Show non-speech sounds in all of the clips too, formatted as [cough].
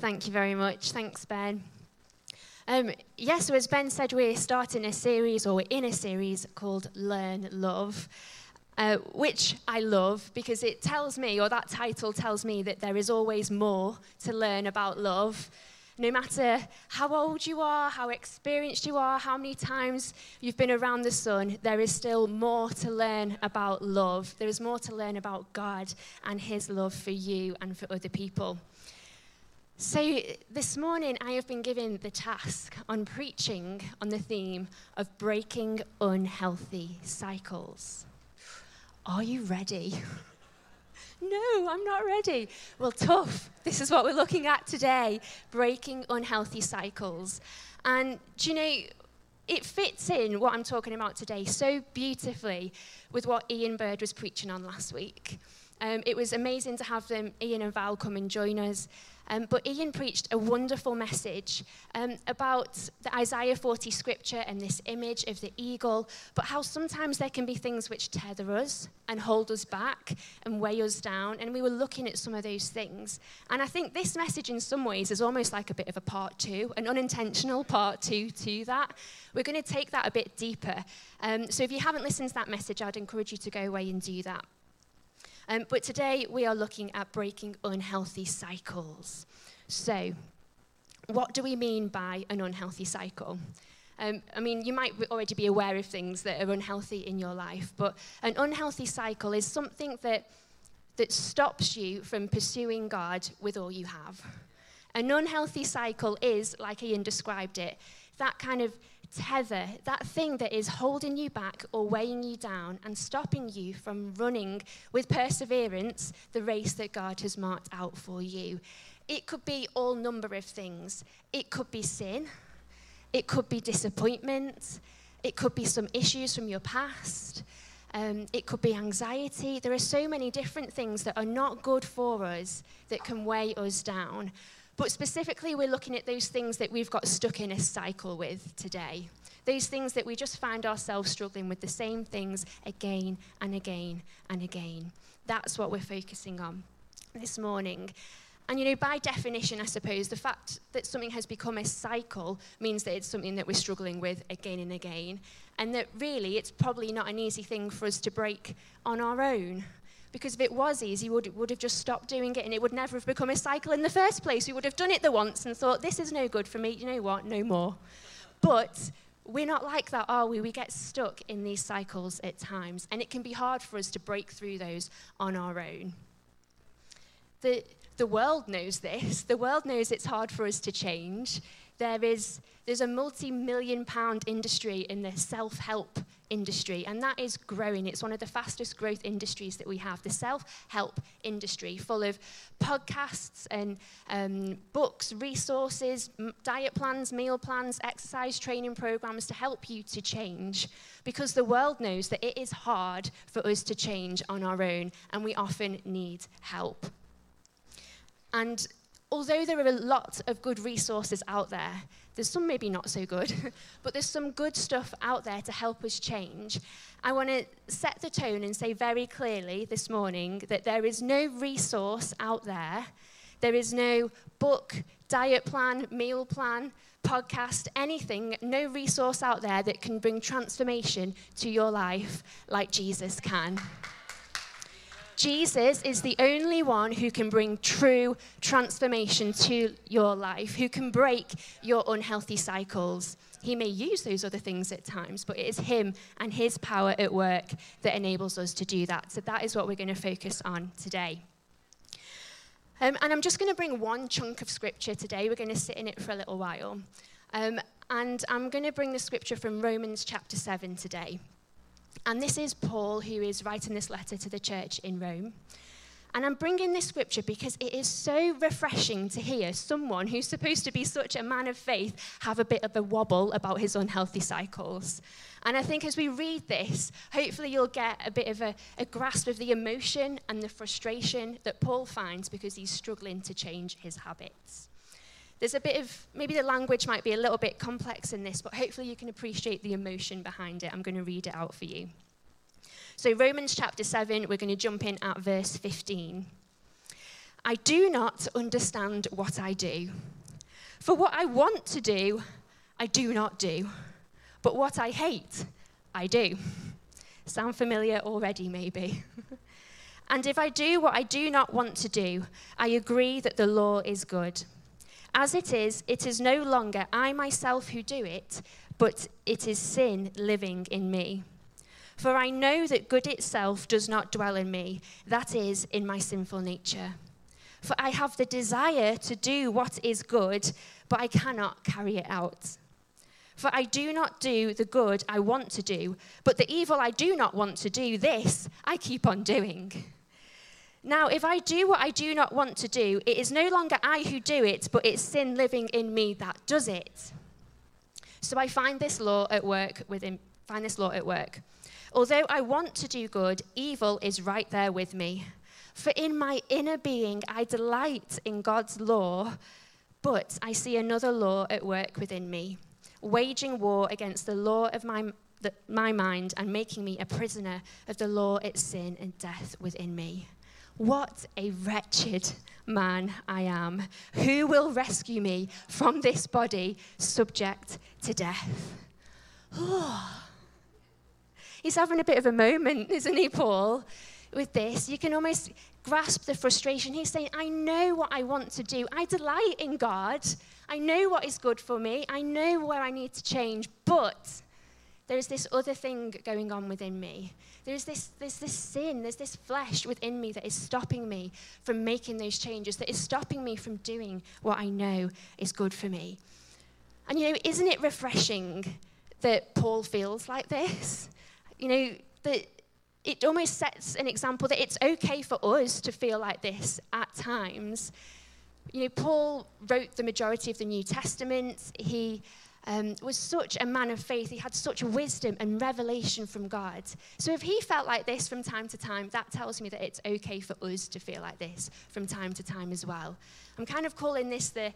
Thank you very much. Thanks, Ben. Um, yes, so as Ben said, we're starting a series, or we're in a series called Learn Love, uh, which I love because it tells me, or that title tells me, that there is always more to learn about love. No matter how old you are, how experienced you are, how many times you've been around the sun, there is still more to learn about love. There is more to learn about God and His love for you and for other people. So, this morning I have been given the task on preaching on the theme of breaking unhealthy cycles. Are you ready? [laughs] no, I'm not ready. Well, tough. This is what we're looking at today breaking unhealthy cycles. And do you know, it fits in what I'm talking about today so beautifully with what Ian Bird was preaching on last week. Um, it was amazing to have them, Ian and Val, come and join us. Um, but Ian preached a wonderful message um, about the Isaiah 40 scripture and this image of the eagle, but how sometimes there can be things which tether us and hold us back and weigh us down. And we were looking at some of those things. And I think this message, in some ways, is almost like a bit of a part two, an unintentional part two to that. We're going to take that a bit deeper. Um, so if you haven't listened to that message, I'd encourage you to go away and do that. Um, but today we are looking at breaking unhealthy cycles. So, what do we mean by an unhealthy cycle? Um, I mean, you might already be aware of things that are unhealthy in your life, but an unhealthy cycle is something that, that stops you from pursuing God with all you have. An unhealthy cycle is, like Ian described it, that kind of tether, that thing that is holding you back or weighing you down and stopping you from running with perseverance the race that God has marked out for you. It could be all number of things. It could be sin. It could be disappointment. It could be some issues from your past. Um, it could be anxiety. There are so many different things that are not good for us that can weigh us down. But specifically, we're looking at those things that we've got stuck in a cycle with today. Those things that we just find ourselves struggling with the same things again and again and again. That's what we're focusing on this morning. And you know, by definition, I suppose, the fact that something has become a cycle means that it's something that we're struggling with again and again. And that really, it's probably not an easy thing for us to break on our own. Because if it was easy, we would, would have just stopped doing it and it would never have become a cycle in the first place. We would have done it the once and thought, this is no good for me. You know what? No more. But we're not like that, are we? We get stuck in these cycles at times, and it can be hard for us to break through those on our own. The, the world knows this. The world knows it's hard for us to change. There is there's a multi million pound industry in the self help industry, and that is growing. It's one of the fastest growth industries that we have, the self help industry, full of podcasts and um, books, resources, diet plans, meal plans, exercise training programs to help you to change. Because the world knows that it is hard for us to change on our own, and we often need help. And although there are a lot of good resources out there, there's some maybe not so good, [laughs] but there's some good stuff out there to help us change. I want to set the tone and say very clearly this morning that there is no resource out there, there is no book, diet plan, meal plan, podcast, anything, no resource out there that can bring transformation to your life like Jesus can. Jesus is the only one who can bring true transformation to your life, who can break your unhealthy cycles. He may use those other things at times, but it is Him and His power at work that enables us to do that. So that is what we're going to focus on today. Um, and I'm just going to bring one chunk of scripture today. We're going to sit in it for a little while. Um, and I'm going to bring the scripture from Romans chapter 7 today. And this is Paul who is writing this letter to the church in Rome. And I'm bringing this scripture because it is so refreshing to hear someone who's supposed to be such a man of faith have a bit of a wobble about his unhealthy cycles. And I think as we read this, hopefully you'll get a bit of a, a grasp of the emotion and the frustration that Paul finds because he's struggling to change his habits. There's a bit of, maybe the language might be a little bit complex in this, but hopefully you can appreciate the emotion behind it. I'm going to read it out for you. So, Romans chapter 7, we're going to jump in at verse 15. I do not understand what I do. For what I want to do, I do not do. But what I hate, I do. Sound familiar already, maybe? [laughs] and if I do what I do not want to do, I agree that the law is good. As it is, it is no longer I myself who do it, but it is sin living in me. For I know that good itself does not dwell in me, that is, in my sinful nature. For I have the desire to do what is good, but I cannot carry it out. For I do not do the good I want to do, but the evil I do not want to do, this I keep on doing. Now, if I do what I do not want to do, it is no longer I who do it, but it's sin living in me that does it. So I find this law at work within find this law at work. Although I want to do good, evil is right there with me. For in my inner being, I delight in God's law, but I see another law at work within me, waging war against the law of my, the, my mind and making me a prisoner of the law, its sin, and death within me. What a wretched man I am. Who will rescue me from this body subject to death? [sighs] He's having a bit of a moment, [laughs] isn't he, Paul? with this, you can almost grasp the frustration. He's saying, I know what I want to do. I delight in God. I know what is good for me. I know where I need to change. But there is this other thing going on within me. There's this, there's this sin, there's this flesh within me that is stopping me from making those changes, that is stopping me from doing what I know is good for me. And you know, isn't it refreshing that Paul feels like this? You know, that it almost sets an example that it's okay for us to feel like this at times. You know, Paul wrote the majority of the New Testament. He um, was such a man of faith. He had such wisdom and revelation from God. So if he felt like this from time to time, that tells me that it's okay for us to feel like this from time to time as well. I'm kind of calling this the,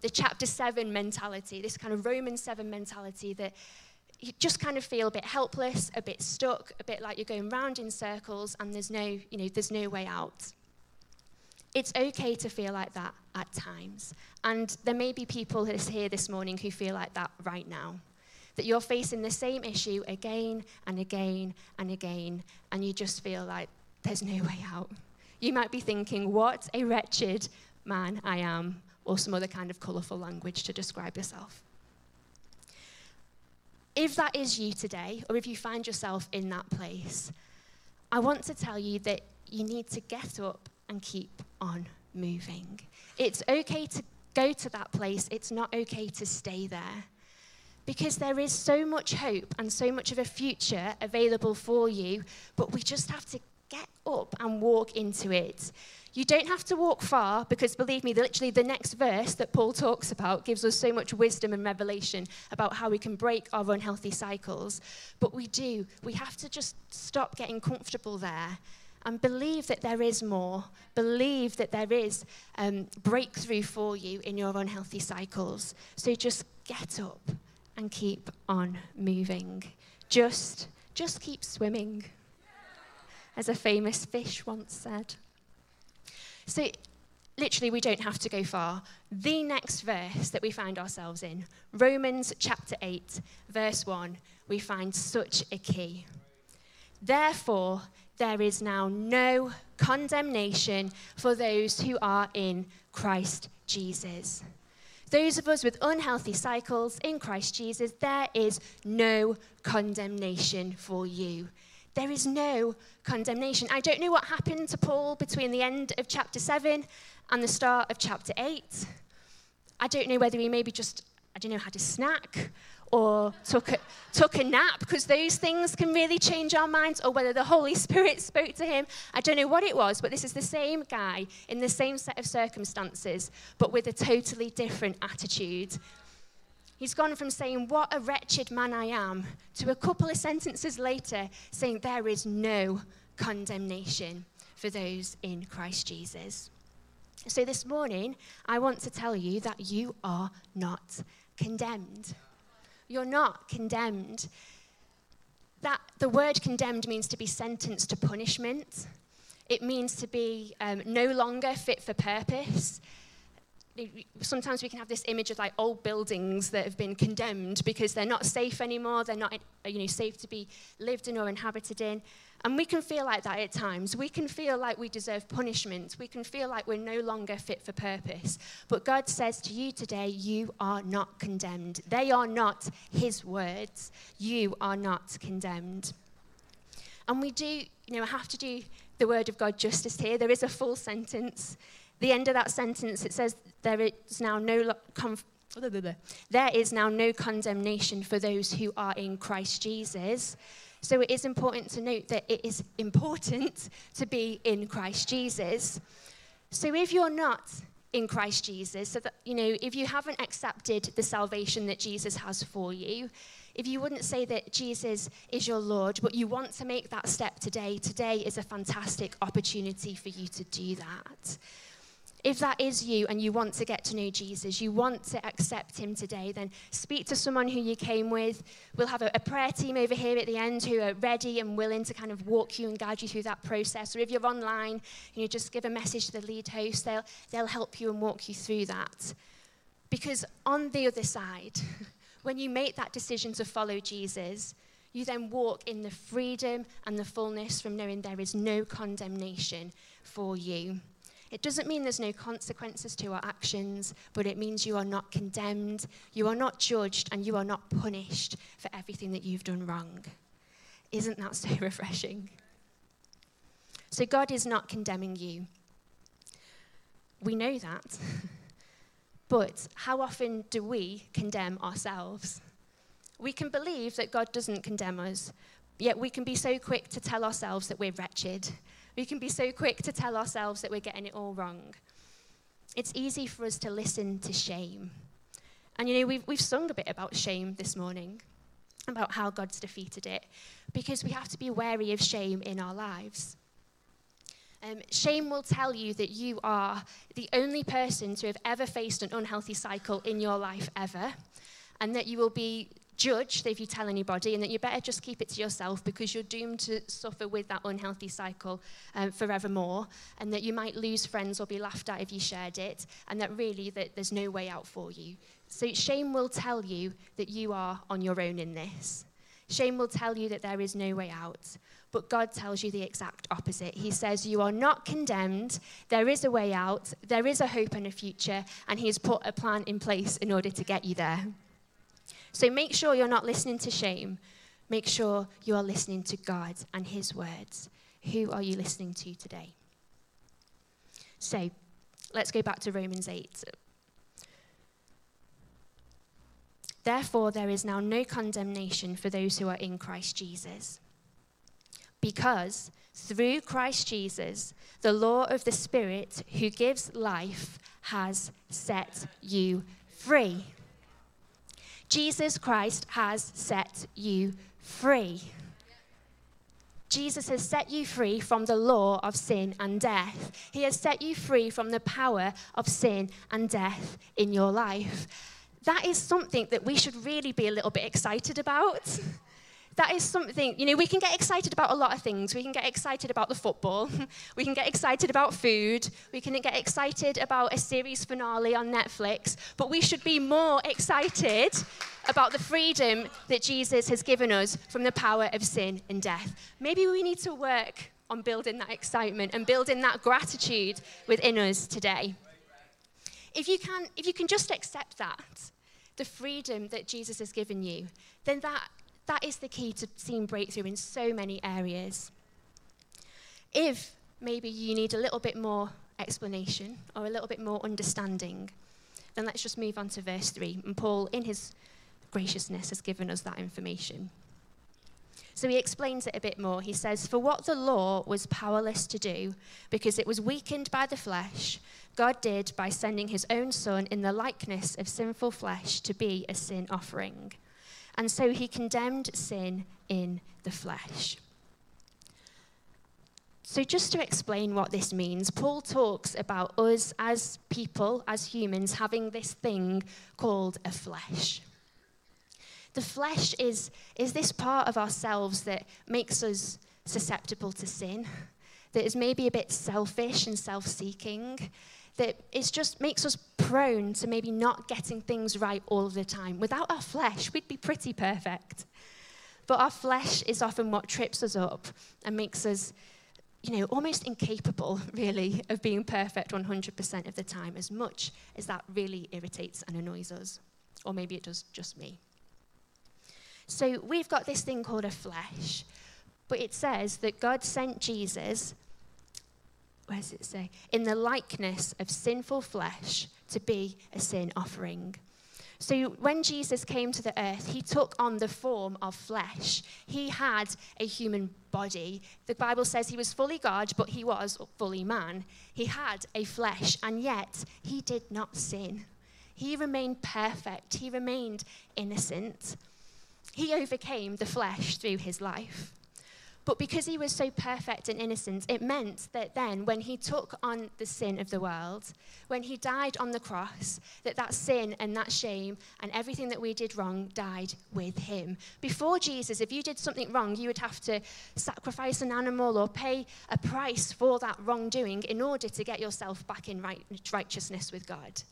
the chapter 7 mentality, this kind of Roman 7 mentality that you just kind of feel a bit helpless, a bit stuck, a bit like you're going round in circles and there's no, you know, there's no way out. It's okay to feel like that at times. And there may be people here this morning who feel like that right now. That you're facing the same issue again and again and again, and you just feel like there's no way out. You might be thinking, what a wretched man I am, or some other kind of colourful language to describe yourself. If that is you today, or if you find yourself in that place, I want to tell you that you need to get up and keep on moving. It's okay to go to that place, it's not okay to stay there. Because there is so much hope and so much of a future available for you, but we just have to get up and walk into it. You don't have to walk far because, believe me, literally the next verse that Paul talks about gives us so much wisdom and revelation about how we can break our unhealthy cycles. But we do. We have to just stop getting comfortable there and believe that there is more. Believe that there is um, breakthrough for you in your unhealthy cycles. So just get up and keep on moving. Just, just keep swimming, as a famous fish once said. So, literally, we don't have to go far. The next verse that we find ourselves in, Romans chapter 8, verse 1, we find such a key. Therefore, there is now no condemnation for those who are in Christ Jesus. Those of us with unhealthy cycles in Christ Jesus, there is no condemnation for you there is no condemnation. I don't know what happened to Paul between the end of chapter 7 and the start of chapter 8. I don't know whether he maybe just, I don't know, had a snack or took a, took a nap, because those things can really change our minds, or whether the Holy [laughs] Spirit spoke to him. I don't know what it was, but this is the same guy in the same set of circumstances, but with a totally different attitude. He's gone from saying, What a wretched man I am, to a couple of sentences later saying, There is no condemnation for those in Christ Jesus. So this morning, I want to tell you that you are not condemned. You're not condemned. That the word condemned means to be sentenced to punishment. It means to be um, no longer fit for purpose. Sometimes we can have this image of like old buildings that have been condemned because they're not safe anymore. They're not you know, safe to be lived in or inhabited in. And we can feel like that at times. We can feel like we deserve punishment. We can feel like we're no longer fit for purpose. But God says to you today, you are not condemned. They are not His words. You are not condemned. And we do, you know, have to do the word of God justice here. There is a full sentence. The end of that sentence, it says, there is now no there is now no condemnation for those who are in Christ Jesus. So it is important to note that it is important to be in Christ Jesus. So if you're not in Christ Jesus, so that, you know, if you haven't accepted the salvation that Jesus has for you, if you wouldn't say that Jesus is your Lord, but you want to make that step today, today is a fantastic opportunity for you to do that. If that is you and you want to get to know Jesus, you want to accept him today, then speak to someone who you came with. We'll have a, a, prayer team over here at the end who are ready and willing to kind of walk you and guide you through that process. Or if you're online, you just give a message to the lead host. They'll, they'll help you and walk you through that. Because on the other side, [laughs] when you make that decision to follow Jesus, you then walk in the freedom and the fullness from knowing there is no condemnation for you. It doesn't mean there's no consequences to our actions, but it means you are not condemned, you are not judged, and you are not punished for everything that you've done wrong. Isn't that so [laughs] refreshing? So God is not condemning you. We know that. [laughs] but how often do we condemn ourselves? We can believe that God doesn't condemn us, yet we can be so quick to tell ourselves that we're wretched, we can be so quick to tell ourselves that we're getting it all wrong. It's easy for us to listen to shame. And you know, we've, we've sung a bit about shame this morning, about how God's defeated it, because we have to be wary of shame in our lives. Um, shame will tell you that you are the only person to have ever faced an unhealthy cycle in your life ever, and that you will be judged if you tell anybody, and that you better just keep it to yourself because you're doomed to suffer with that unhealthy cycle um, forevermore, and that you might lose friends or be laughed at if you shared it, and that really that there's no way out for you. So shame will tell you that you are on your own in this. Shame will tell you that there is no way out. But God tells you the exact opposite. He says, You are not condemned. There is a way out. There is a hope and a future. And He has put a plan in place in order to get you there. So make sure you're not listening to shame. Make sure you are listening to God and His words. Who are you listening to today? So let's go back to Romans 8. Therefore, there is now no condemnation for those who are in Christ Jesus. Because through Christ Jesus, the law of the Spirit who gives life has set you free. Jesus Christ has set you free. Jesus has set you free from the law of sin and death. He has set you free from the power of sin and death in your life. That is something that we should really be a little bit excited about [laughs] that is something, you know, we can get excited about a lot of things. We can get excited about the football. [laughs] we can get excited about food. We can get excited about a series finale on Netflix. But we should be more excited about the freedom that Jesus has given us from the power of sin and death. Maybe we need to work on building that excitement and building that gratitude within us today. If you can, if you can just accept that, the freedom that Jesus has given you, then that that is the key to seeing breakthrough in so many areas. If maybe you need a little bit more explanation or a little bit more understanding, then let's just move on to verse 3. And Paul, in his graciousness, has given us that information. So he explains it a bit more. He says, For what the law was powerless to do, because it was weakened by the flesh, God did by sending his own Son in the likeness of sinful flesh to be a sin offering. And so he condemned sin in the flesh. So, just to explain what this means, Paul talks about us as people, as humans, having this thing called a flesh. The flesh is, is this part of ourselves that makes us susceptible to sin, that is maybe a bit selfish and self seeking, that it just makes us prone to maybe not getting things right all the time. Without our flesh, we'd be pretty perfect. But our flesh is often what trips us up and makes us, you know, almost incapable, really, of being perfect 100% of the time, as much as that really irritates and annoys us. Or maybe it does just me. So we've got this thing called a flesh, but it says that God sent Jesus, where does it say? In the likeness of sinful flesh to be a sin offering. So when Jesus came to the earth, he took on the form of flesh. He had a human body. The Bible says he was fully God, but he was fully man. He had a flesh, and yet he did not sin. He remained perfect, he remained innocent. He overcame the flesh through his life. But because he was so perfect and innocent, it meant that then, when he took on the sin of the world, when he died on the cross, that that sin and that shame and everything that we did wrong died with him. Before Jesus, if you did something wrong, you would have to sacrifice an animal or pay a price for that wrongdoing in order to get yourself back in right, righteousness with God.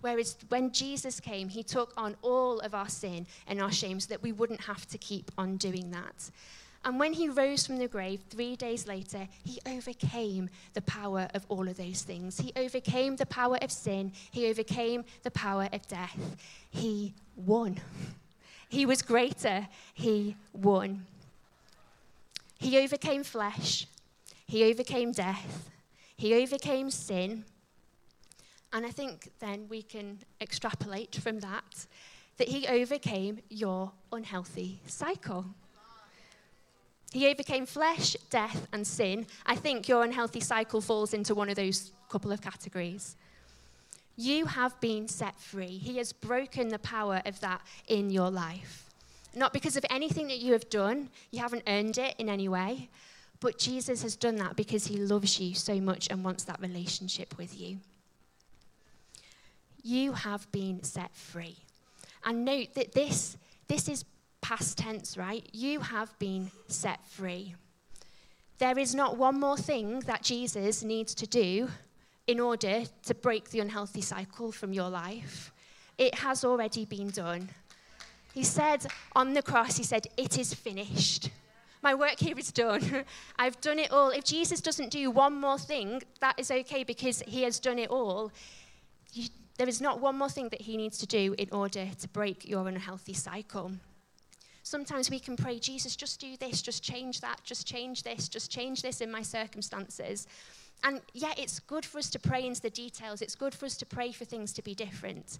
Whereas when Jesus came, he took on all of our sin and our shame so that we wouldn't have to keep on doing that. And when he rose from the grave three days later, he overcame the power of all of those things. He overcame the power of sin, he overcame the power of death. He won. He was greater, he won. He overcame flesh, he overcame death, he overcame sin. And I think then we can extrapolate from that that he overcame your unhealthy cycle. He overcame flesh, death, and sin. I think your unhealthy cycle falls into one of those couple of categories. You have been set free. He has broken the power of that in your life. Not because of anything that you have done, you haven't earned it in any way, but Jesus has done that because he loves you so much and wants that relationship with you. You have been set free. And note that this, this is past tense, right? You have been set free. There is not one more thing that Jesus needs to do in order to break the unhealthy cycle from your life. It has already been done. He said on the cross, He said, It is finished. My work here is done. [laughs] I've done it all. If Jesus doesn't do one more thing, that is okay because He has done it all. You, there is not one more thing that He needs to do in order to break your unhealthy cycle. Sometimes we can pray, Jesus, just do this, just change that, just change this, just change this in my circumstances. And yeah, it's good for us to pray into the details, it's good for us to pray for things to be different.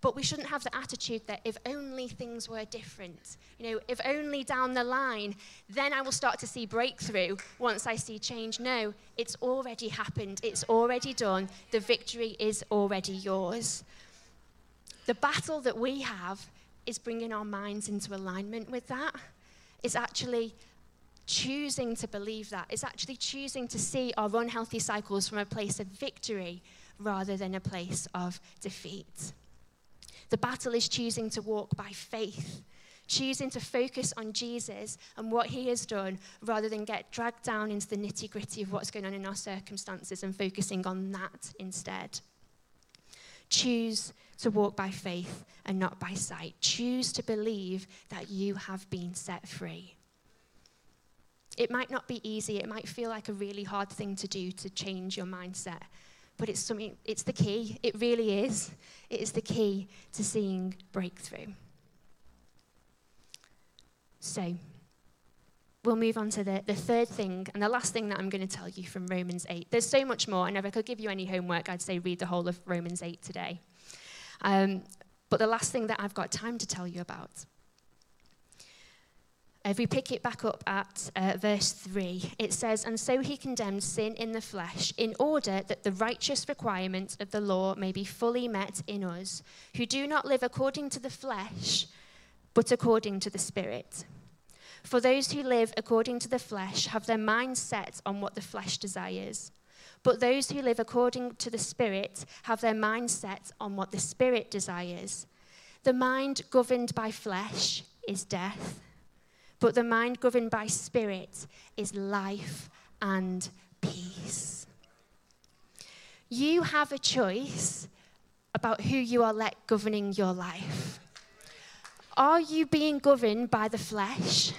But we shouldn't have the attitude that if only things were different, you know, if only down the line, then I will start to see breakthrough once I see change. No, it's already happened, it's already done, the victory is already yours. The battle that we have is bringing our minds into alignment with that. It's actually choosing to believe that. It's actually choosing to see our unhealthy cycles from a place of victory rather than a place of defeat. The battle is choosing to walk by faith, choosing to focus on Jesus and what he has done rather than get dragged down into the nitty gritty of what's going on in our circumstances and focusing on that instead. Choose to walk by faith and not by sight. Choose to believe that you have been set free. It might not be easy, it might feel like a really hard thing to do to change your mindset, but it's something it's the key. It really is. It is the key to seeing breakthrough. So, we'll move on to the, the third thing and the last thing that I'm going to tell you from Romans 8. There's so much more, and if I could give you any homework, I'd say read the whole of Romans 8 today. Um, but the last thing that I've got time to tell you about. If we pick it back up at uh, verse 3, it says, And so he condemned sin in the flesh, in order that the righteous requirement of the law may be fully met in us, who do not live according to the flesh, but according to the Spirit. For those who live according to the flesh have their mind set on what the flesh desires. But those who live according to the Spirit have their mind set on what the Spirit desires. The mind governed by flesh is death, but the mind governed by Spirit is life and peace. You have a choice about who you are let governing your life. Are you being governed by the flesh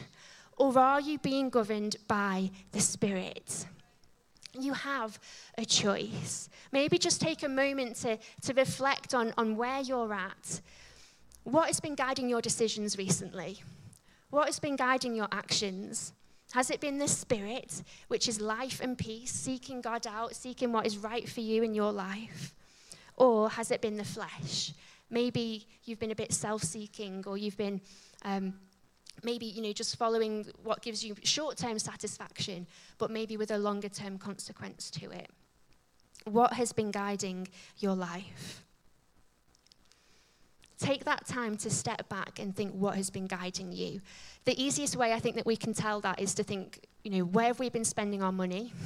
or are you being governed by the Spirit? You have a choice. Maybe just take a moment to, to reflect on, on where you're at. What has been guiding your decisions recently? What has been guiding your actions? Has it been the Spirit, which is life and peace, seeking God out, seeking what is right for you in your life? Or has it been the flesh? Maybe you've been a bit self seeking, or you've been um, maybe you know just following what gives you short-term satisfaction but maybe with a longer-term consequence to it. What has been guiding your life? Take that time to step back and think what has been guiding you. The easiest way i think that we can tell that is to think you know where have we been spending our money? [laughs]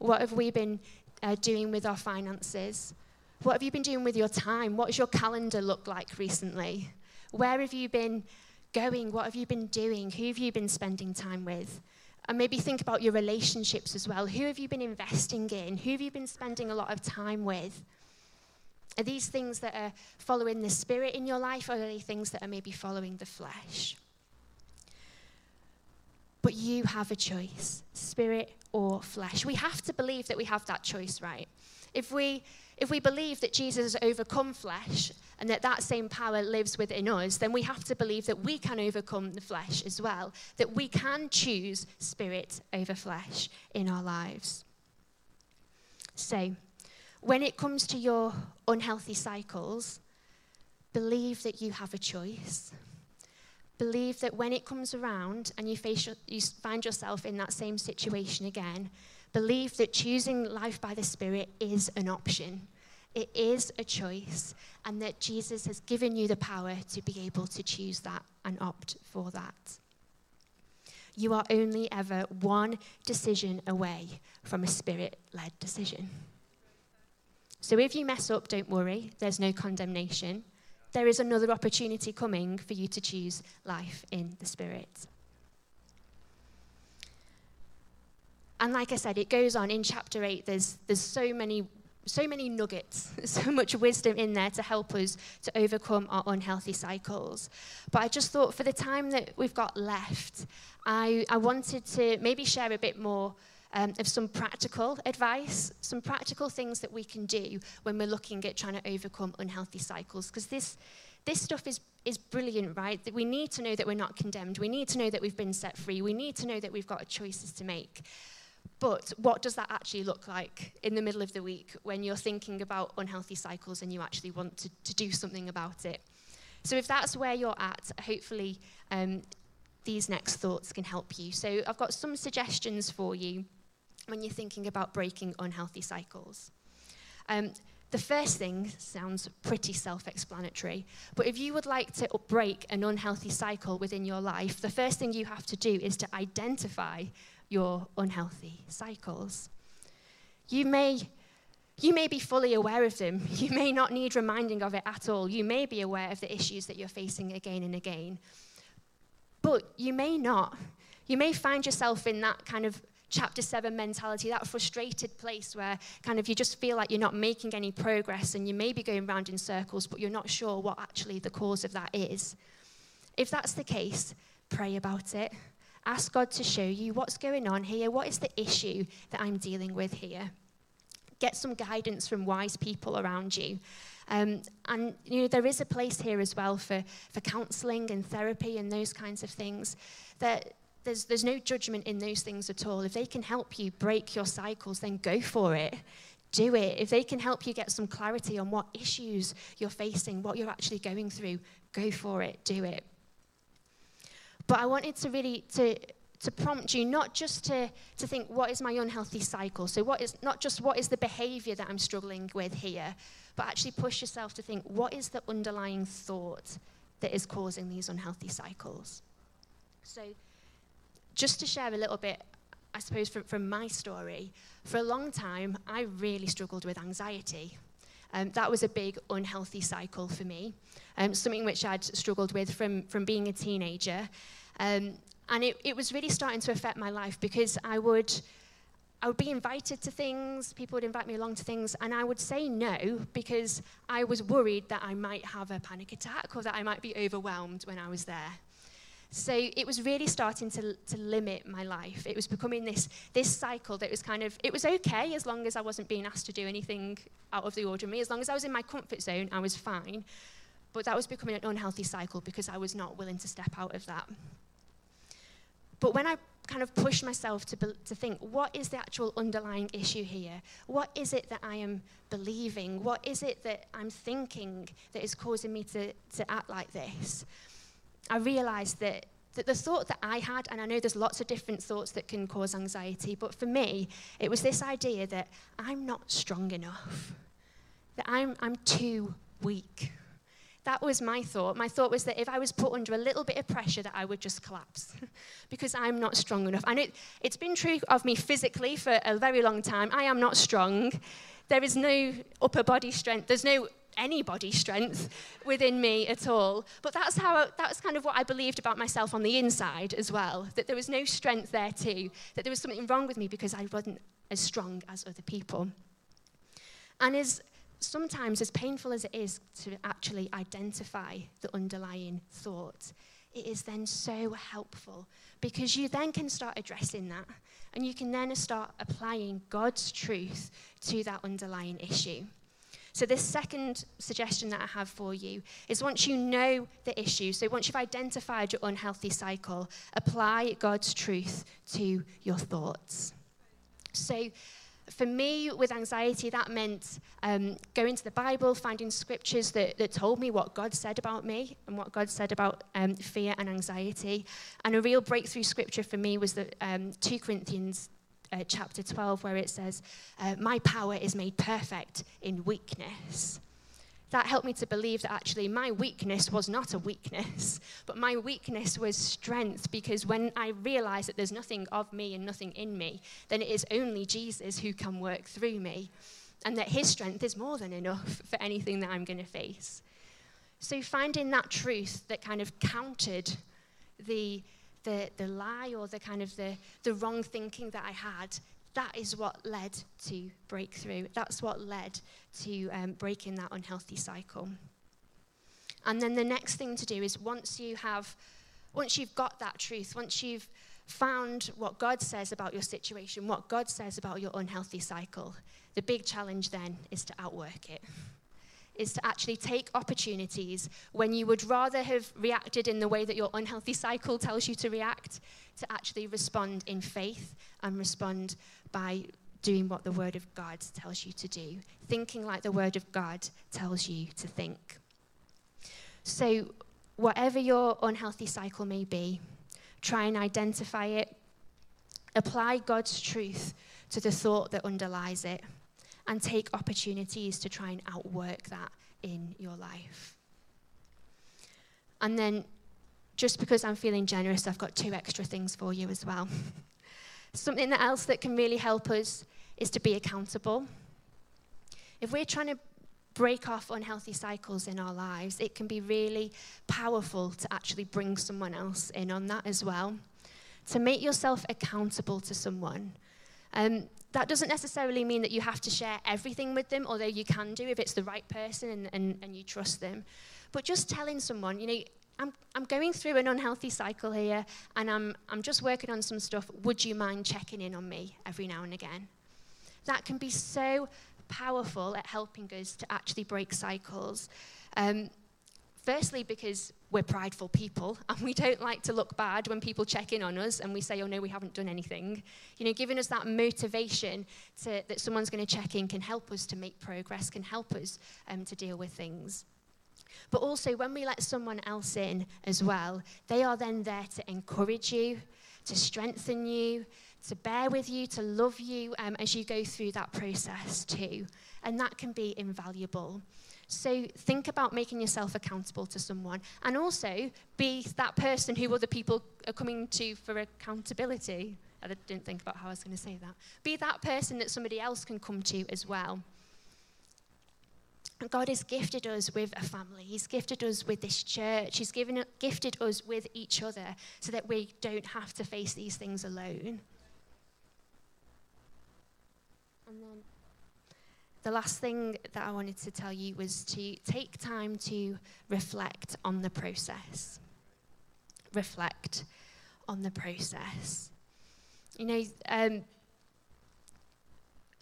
What have we been uh, doing with our finances? What have you been doing with your time? What does your calendar look like recently? Where have you been going? What have you been doing? Who have you been spending time with? And maybe think about your relationships as well. Who have you been investing in? Who have you been spending a lot of time with? Are these things that are following the spirit in your life, or are they things that are maybe following the flesh? But you have a choice spirit or flesh. We have to believe that we have that choice, right? If we, if we believe that Jesus has overcome flesh and that that same power lives within us, then we have to believe that we can overcome the flesh as well, that we can choose spirit over flesh in our lives. So, when it comes to your unhealthy cycles, believe that you have a choice. Believe that when it comes around and you, face, you find yourself in that same situation again, believe that choosing life by the Spirit is an option. It is a choice, and that Jesus has given you the power to be able to choose that and opt for that. You are only ever one decision away from a spirit led decision. So if you mess up, don't worry, there's no condemnation. There is another opportunity coming for you to choose life in the Spirit. And like I said, it goes on in chapter 8. There's, there's so many so many nuggets, [laughs] so much wisdom in there to help us to overcome our unhealthy cycles. But I just thought for the time that we've got left, I, I wanted to maybe share a bit more um, of some practical advice, some practical things that we can do when we're looking at trying to overcome unhealthy cycles. Because this, this stuff is, is brilliant, right? That we need to know that we're not condemned. We need to know that we've been set free. We need to know that we've got choices to make. But what does that actually look like in the middle of the week when you're thinking about unhealthy cycles and you actually want to, to do something about it? So, if that's where you're at, hopefully um, these next thoughts can help you. So, I've got some suggestions for you when you're thinking about breaking unhealthy cycles. Um, the first thing sounds pretty self explanatory, but if you would like to break an unhealthy cycle within your life, the first thing you have to do is to identify your unhealthy cycles. You may, you may be fully aware of them. [laughs] You may not need reminding of it at all. You may be aware of the issues that you're facing again and again. But you may not. You may find yourself in that kind of chapter 7 mentality, that frustrated place where kind of you just feel like you're not making any progress and you may be going round in circles, but you're not sure what actually the cause of that is. If that's the case, pray about it. Ask God to show you what's going on here. What is the issue that I'm dealing with here? Get some guidance from wise people around you. Um, and you know there is a place here as well for, for counselling and therapy and those kinds of things. That there's, there's no judgment in those things at all. If they can help you break your cycles, then go for it. Do it. If they can help you get some clarity on what issues you're facing, what you're actually going through, go for it. Do it. But I wanted to really to to prompt you not just to, to think what is my unhealthy cycle? So what is not just what is the behavior that i'm struggling with here but actually push yourself to think what is the underlying thought that is causing these unhealthy cycles? So just to share a little bit i suppose from, from my story for a long time i really struggled with anxiety. Um, that was a big unhealthy cycle for me. Um, something which i'd struggled with from, from being a teenager um, and it, it was really starting to affect my life because I would, I would be invited to things, people would invite me along to things, and I would say no because I was worried that I might have a panic attack or that I might be overwhelmed when I was there. So it was really starting to, to limit my life. It was becoming this, this cycle that was kind of, it was okay as long as I wasn't being asked to do anything out of the ordinary. As long as I was in my comfort zone, I was fine. But that was becoming an unhealthy cycle because I was not willing to step out of that. But when I kind of pushed myself to, be, to think, what is the actual underlying issue here? What is it that I am believing? What is it that I'm thinking that is causing me to, to act like this? I realized that, that the thought that I had, and I know there's lots of different thoughts that can cause anxiety, but for me, it was this idea that I'm not strong enough, that I'm, I'm too weak. That was my thought. My thought was that if I was put under a little bit of pressure, that I would just collapse [laughs] because I'm not strong enough. And it, it's been true of me physically for a very long time. I am not strong. There is no upper body strength. There's no any body strength within me at all. But that's how that's kind of what I believed about myself on the inside as well. That there was no strength there too. That there was something wrong with me because I wasn't as strong as other people. And as sometimes as painful as it is to actually identify the underlying thought, it is then so helpful because you then can start addressing that and you can then start applying God's truth to that underlying issue. So, this second suggestion that I have for you is once you know the issue, so once you've identified your unhealthy cycle, apply God's truth to your thoughts. So, for me, with anxiety, that meant um, going to the Bible, finding scriptures that, that told me what God said about me and what God said about um, fear and anxiety. And a real breakthrough scripture for me was the um, 2 Corinthians uh, chapter 12, where it says, uh, My power is made perfect in weakness. That helped me to believe that actually my weakness was not a weakness, but my weakness was strength because when I realize that there's nothing of me and nothing in me, then it is only Jesus who can work through me, and that his strength is more than enough for anything that I'm going to face. So finding that truth that kind of countered the the, the lie or the kind of the, the wrong thinking that I had, that is what led to breakthrough. That's what led to um, breaking that unhealthy cycle. And then the next thing to do is once you have, once you've got that truth, once you've found what God says about your situation, what God says about your unhealthy cycle, the big challenge then is to outwork it is to actually take opportunities when you would rather have reacted in the way that your unhealthy [laughs] cycle tells you to react, to actually respond in faith and respond by doing what the Word of God tells you to do, thinking like the Word of God tells you to think. So, whatever your unhealthy cycle may be, try and identify it, apply God's truth to the thought that underlies it and take opportunities to try and outwork that in your life. And then, just because I'm feeling generous, I've got two extra things for you as well. [laughs] Something else that can really help us is to be accountable. If we're trying to break off unhealthy cycles in our lives, it can be really powerful to actually bring someone else in on that as well. To make yourself accountable to someone. Um, that doesn't necessarily mean that you have to share everything with them, although you can do if it's the right person and, and, and you trust them. But just telling someone, you know, I'm, I'm going through an unhealthy cycle here and I'm, I'm just working on some stuff. Would you mind checking in on me every now and again? That can be so powerful at helping us to actually break cycles. Um, firstly, because we're prideful people [laughs] and we don't like to look bad when people check in on us and we say, oh no, we haven't done anything. You know, giving us that motivation to, that someone's going to check in can help us to make progress, can help us um, to deal with things. But also, when we let someone else in as well, they are then there to encourage you, to strengthen you, to bear with you, to love you um, as you go through that process too. And that can be invaluable. So think about making yourself accountable to someone and also be that person who other people are coming to for accountability. I didn't think about how I was going to say that. Be that person that somebody else can come to as well. God has gifted us with a family. He's gifted us with this church. He's given, gifted us with each other so that we don't have to face these things alone. And then the last thing that I wanted to tell you was to take time to reflect on the process. Reflect on the process. You know, um,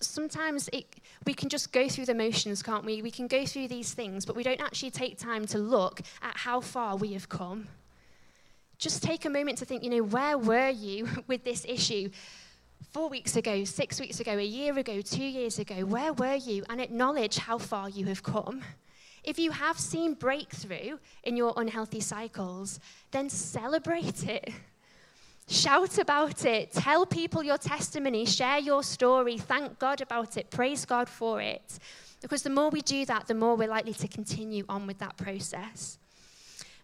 sometimes it, we can just go through the motions, can't we? We can go through these things, but we don't actually take time to look at how far we have come. Just take a moment to think, you know, where were you [laughs] with this issue? Four weeks ago, six weeks ago, a year ago, two years ago, where were you? And acknowledge how far you have come. If you have seen breakthrough in your unhealthy cycles, then celebrate it. [laughs] Shout about it. Tell people your testimony. Share your story. Thank God about it. Praise God for it. Because the more we do that, the more we're likely to continue on with that process.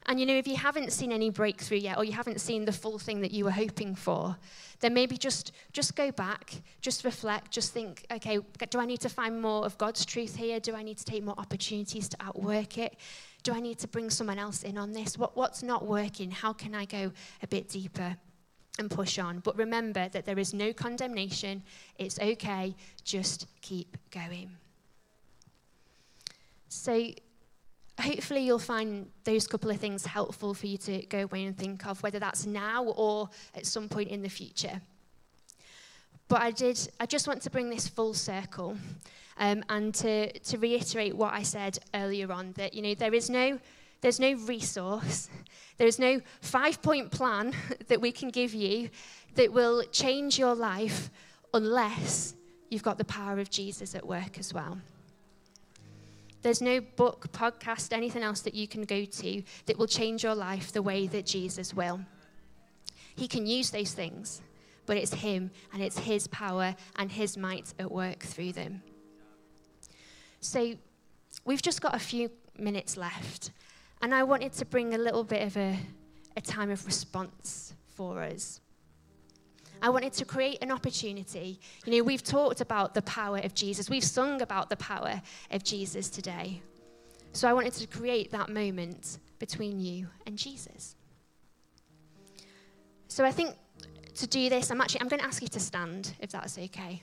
And you know, if you haven't seen any breakthrough yet, or you haven't seen the full thing that you were hoping for, then maybe just, just go back, just reflect, just think, okay, do I need to find more of God's truth here? Do I need to take more opportunities to outwork it? Do I need to bring someone else in on this? What, what's not working? How can I go a bit deeper? And push on. But remember that there is no condemnation. It's okay. Just keep going. So, hopefully, you'll find those couple of things helpful for you to go away and think of, whether that's now or at some point in the future. But I did. I just want to bring this full circle, um, and to to reiterate what I said earlier on that you know there is no there's no resource, there's no five point plan [laughs] that we can give you that will change your life unless you've got the power of Jesus at work as well. There's no book, podcast, anything else that you can go to that will change your life the way that Jesus will. He can use those things, but it's Him and it's His power and His might at work through them. So we've just got a few minutes left. And I wanted to bring a little bit of a, a time of response for us. I wanted to create an opportunity. You know, we've talked about the power of Jesus, we've sung about the power of Jesus today. So I wanted to create that moment between you and Jesus. So I think to do this, I'm actually I'm going to ask you to stand if that's okay.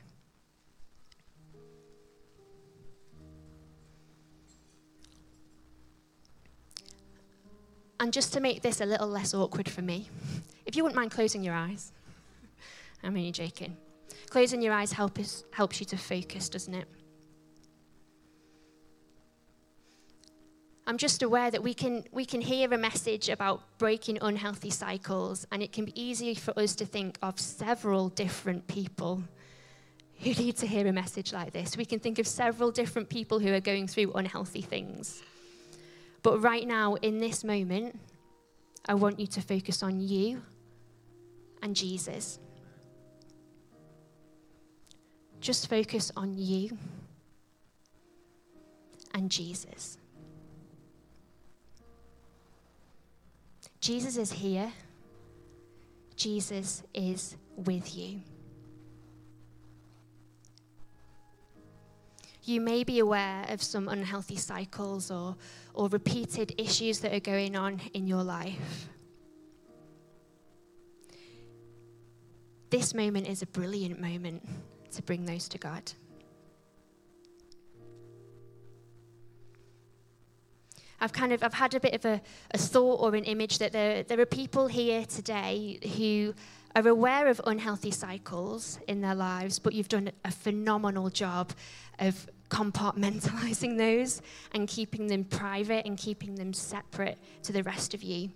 And just to make this a little less awkward for me, if you wouldn't mind closing your eyes. I'm only joking. Closing your eyes help helps you to focus, doesn't it? I'm just aware that we can, we can hear a message about breaking unhealthy cycles, and it can be easy for us to think of several different people who need to hear a message like this. We can think of several different people who are going through unhealthy things. But right now, in this moment, I want you to focus on you and Jesus. Just focus on you and Jesus. Jesus is here. Jesus is with you. You may be aware of some unhealthy cycles or, or repeated issues that are going on in your life. This moment is a brilliant moment to bring those to God. I've kind of I've had a bit of a, a thought or an image that there, there are people here today who are aware of unhealthy cycles in their lives, but you've done a phenomenal job of compartmentalizing [laughs] those and keeping them private and keeping them separate to the rest of you.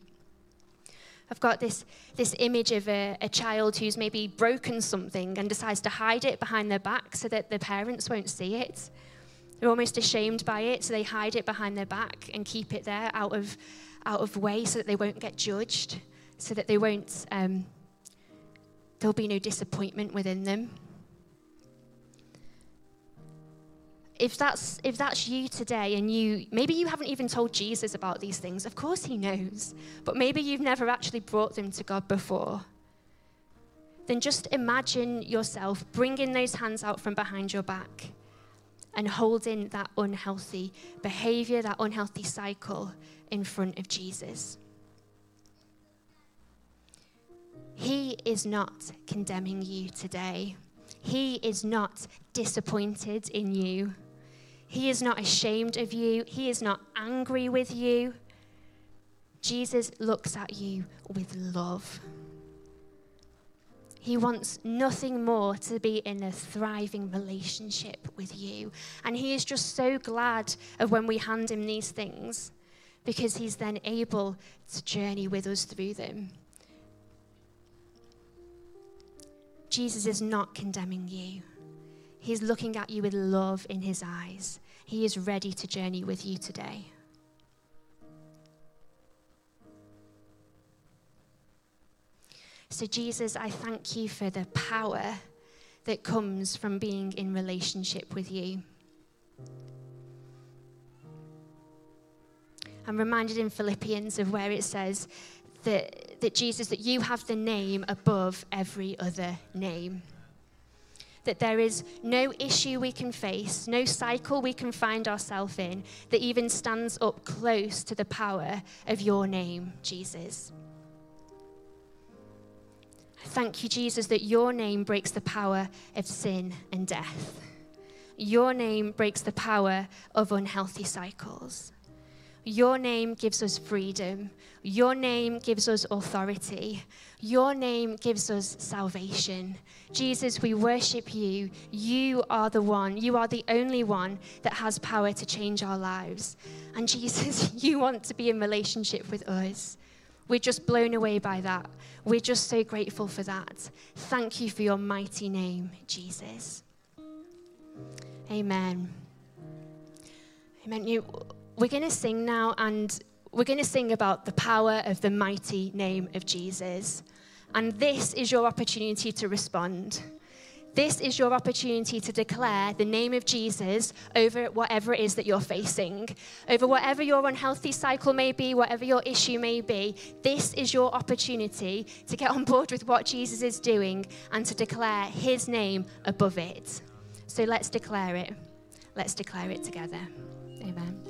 I've got this, this image of a, a child who's maybe broken something and decides to hide it behind their back so that their parents won't see it. They're almost ashamed by it, so they hide it behind their back and keep it there out of, out of way so that they won't get judged, so that they won't um, there'll be no disappointment within them. If that's, if that's you today and you, maybe you haven't even told Jesus about these things, of course he knows, but maybe you've never actually brought them to God before, then just imagine yourself bringing those hands out from behind your back and holding that unhealthy behavior, that unhealthy cycle in front of Jesus. He is not condemning you today. He is not disappointed in you. He is not ashamed of you. He is not angry with you. Jesus looks at you with love. He wants nothing more to be in a thriving relationship with you. And he is just so glad of when we hand him these things because he's then able to journey with us through them. Jesus is not condemning you. He's looking at you with love in his eyes. He is ready to journey with you today. So, Jesus, I thank you for the power that comes from being in relationship with you. I'm reminded in Philippians of where it says that, that Jesus, that you have the name above every other name. That there is no issue we can face, no cycle we can find ourselves in that even stands up close to the power of your name, Jesus. Thank you, Jesus, that your name breaks the power of sin and death. Your name breaks the power of unhealthy cycles. Your name gives us freedom. Your name gives us authority. Your name gives us salvation. Jesus, we worship you. You are the one, you are the only one that has power to change our lives. And Jesus, [laughs] you want to be in relationship with us. We're just blown away by that. We're just so grateful for that. Thank you for your mighty name, Jesus. Amen. Amen. You, we're going to sing now, and we're going to sing about the power of the mighty name of Jesus. And this is your opportunity to respond. This is your opportunity to declare the name of Jesus over whatever it is that you're facing, over whatever your unhealthy cycle may be, whatever your issue may be. This is your opportunity to get on board with what Jesus is doing and to declare his name above it. So let's declare it. Let's declare it together. Amen.